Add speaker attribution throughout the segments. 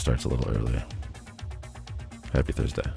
Speaker 1: starts a little early. Happy Thursday.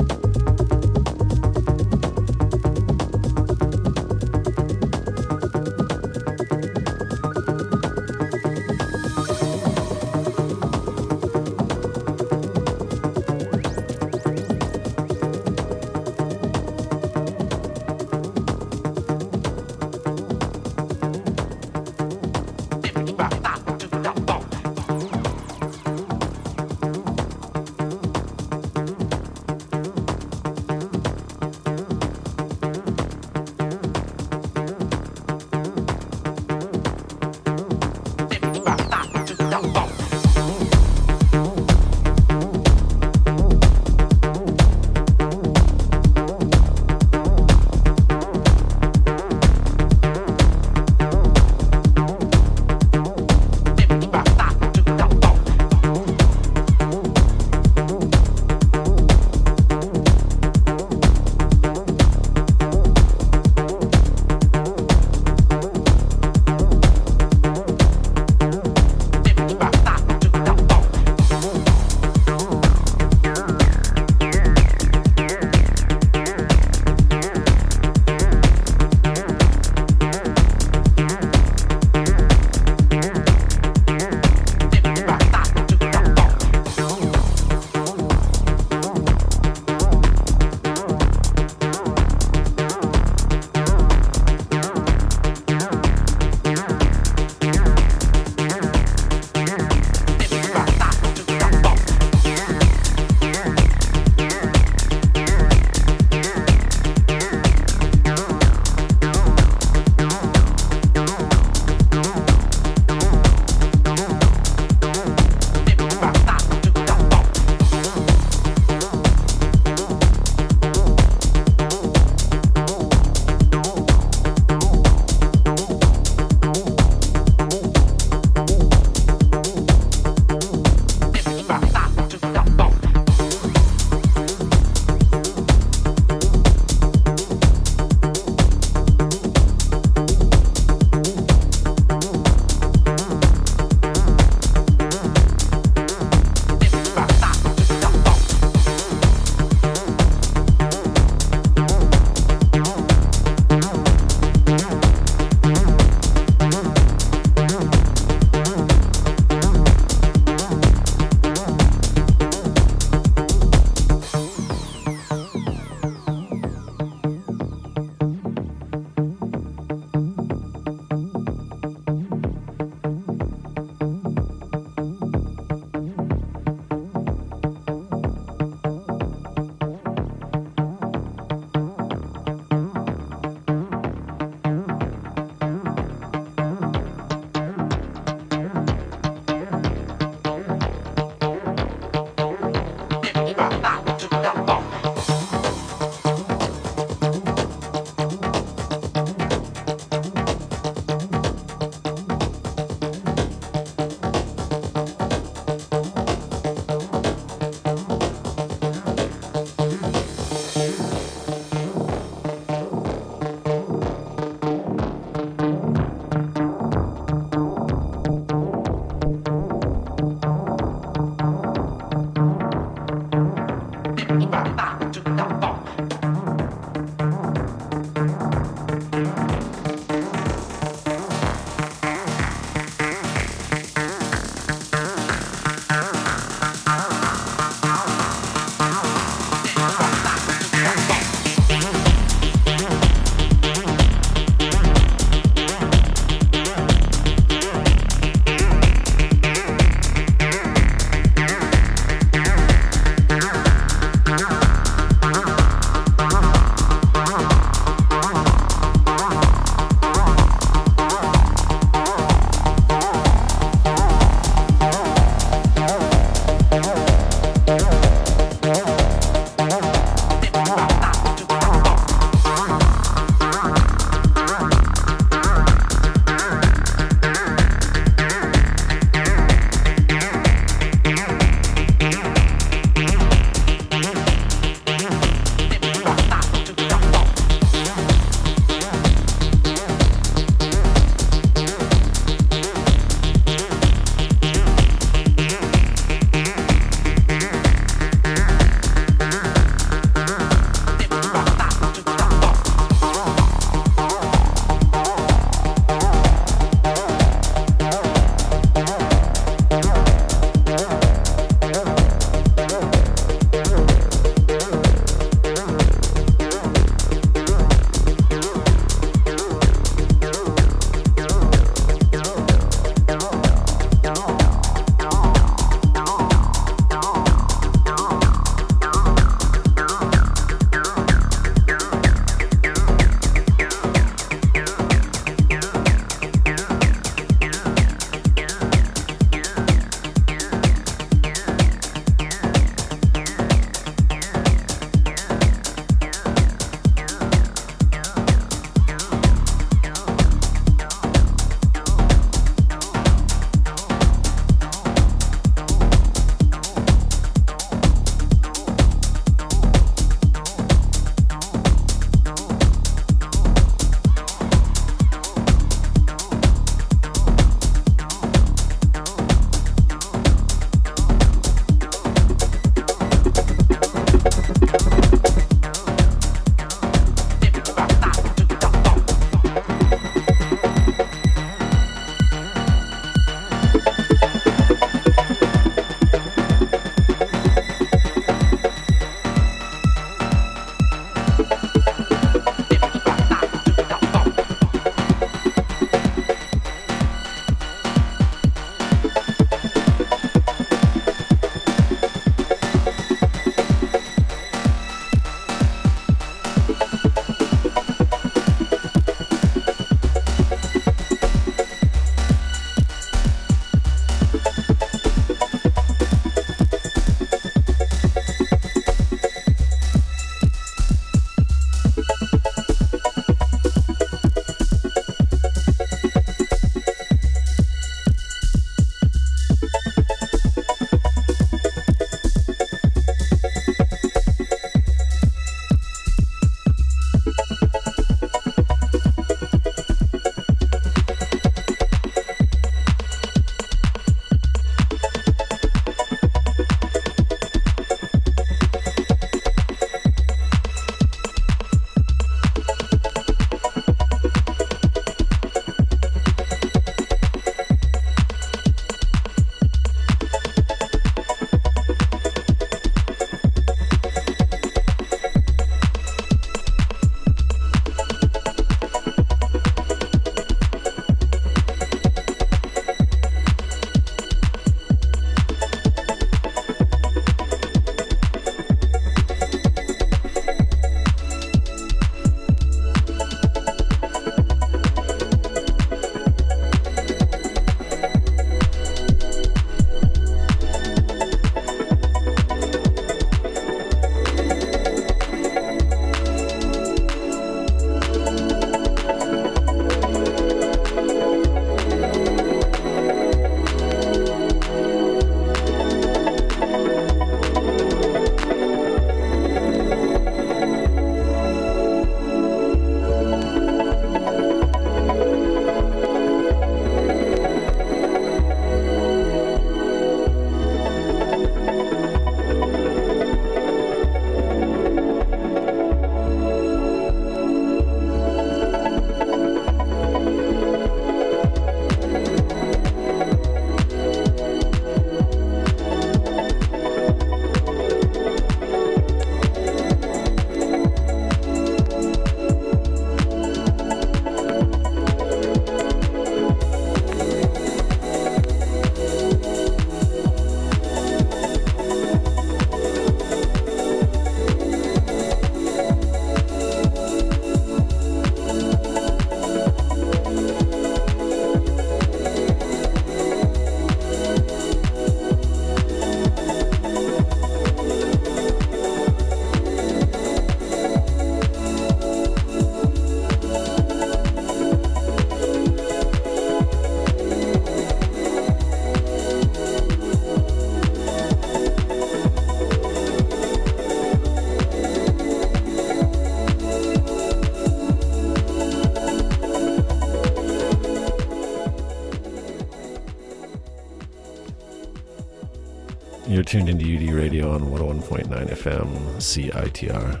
Speaker 1: 101.9 FM CITR.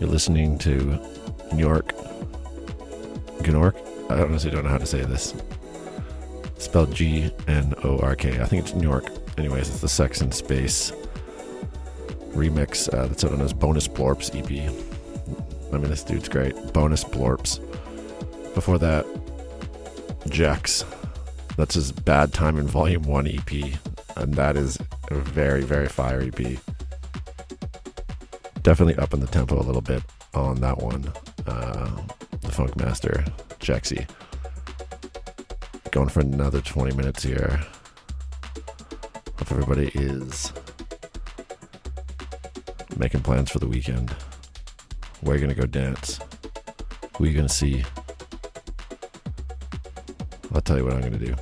Speaker 1: You're listening to New York. Gnork? I honestly don't know how to say this. Spelled G N O R K. I think it's New York. Anyways, it's the Sex and Space remix uh, that's on his Bonus Blorps EP. I mean, this dude's great. Bonus Blorps. Before that, Jax. That's his Bad Time in Volume 1 EP. And that is very, very fiery EP. Definitely up in the tempo a little bit on that one. Uh, the Funk Master, Jaxie. Going for another 20 minutes here. Hope everybody is making plans for the weekend. Where are you going to go dance? Who are you going to see? I'll tell you what I'm going to do.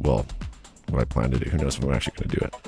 Speaker 1: Well, what I plan to do. Who knows if I'm actually going to do it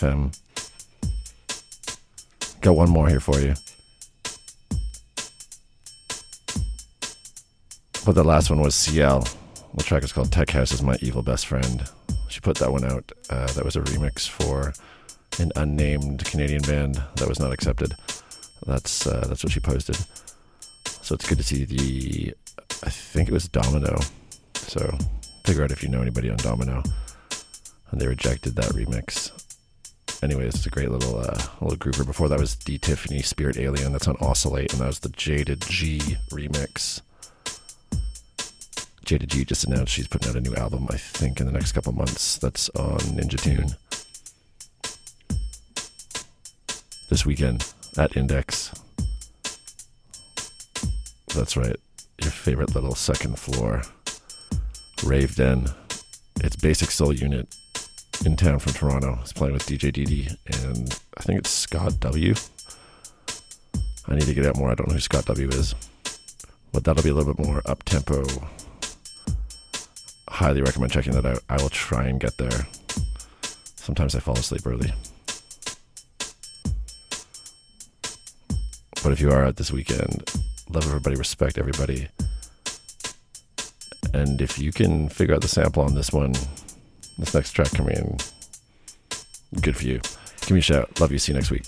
Speaker 1: FM. Got one more here for you. But the last one was CL. The track is called Tech House is My Evil Best Friend. She put that one out. Uh, that was a remix for an unnamed Canadian band that was not accepted. That's uh, that's what she posted. So it's good to see the. I think it was Domino. So figure out if you know anybody on Domino. And they rejected that remix. Anyways, it's a great little uh, little grouper. Before that was D Tiffany Spirit Alien. That's on Oscillate, and that was the Jayda G remix. Jayda G just announced she's putting out a new album, I think, in the next couple months. That's on Ninja Tune. This weekend at Index. That's right. Your favorite little second floor rave den. It's Basic Soul Unit in town from Toronto. It's playing with DJ DD and I think it's Scott W. I need to get out more. I don't know who Scott W is. But that'll be a little bit more up tempo. Highly recommend checking that out. I will try and get there. Sometimes I fall asleep early. But if you are out this weekend, love everybody, respect everybody. And if you can figure out the sample on this one, this next track coming in, good for you. Give me a shout. Love you. See you next week.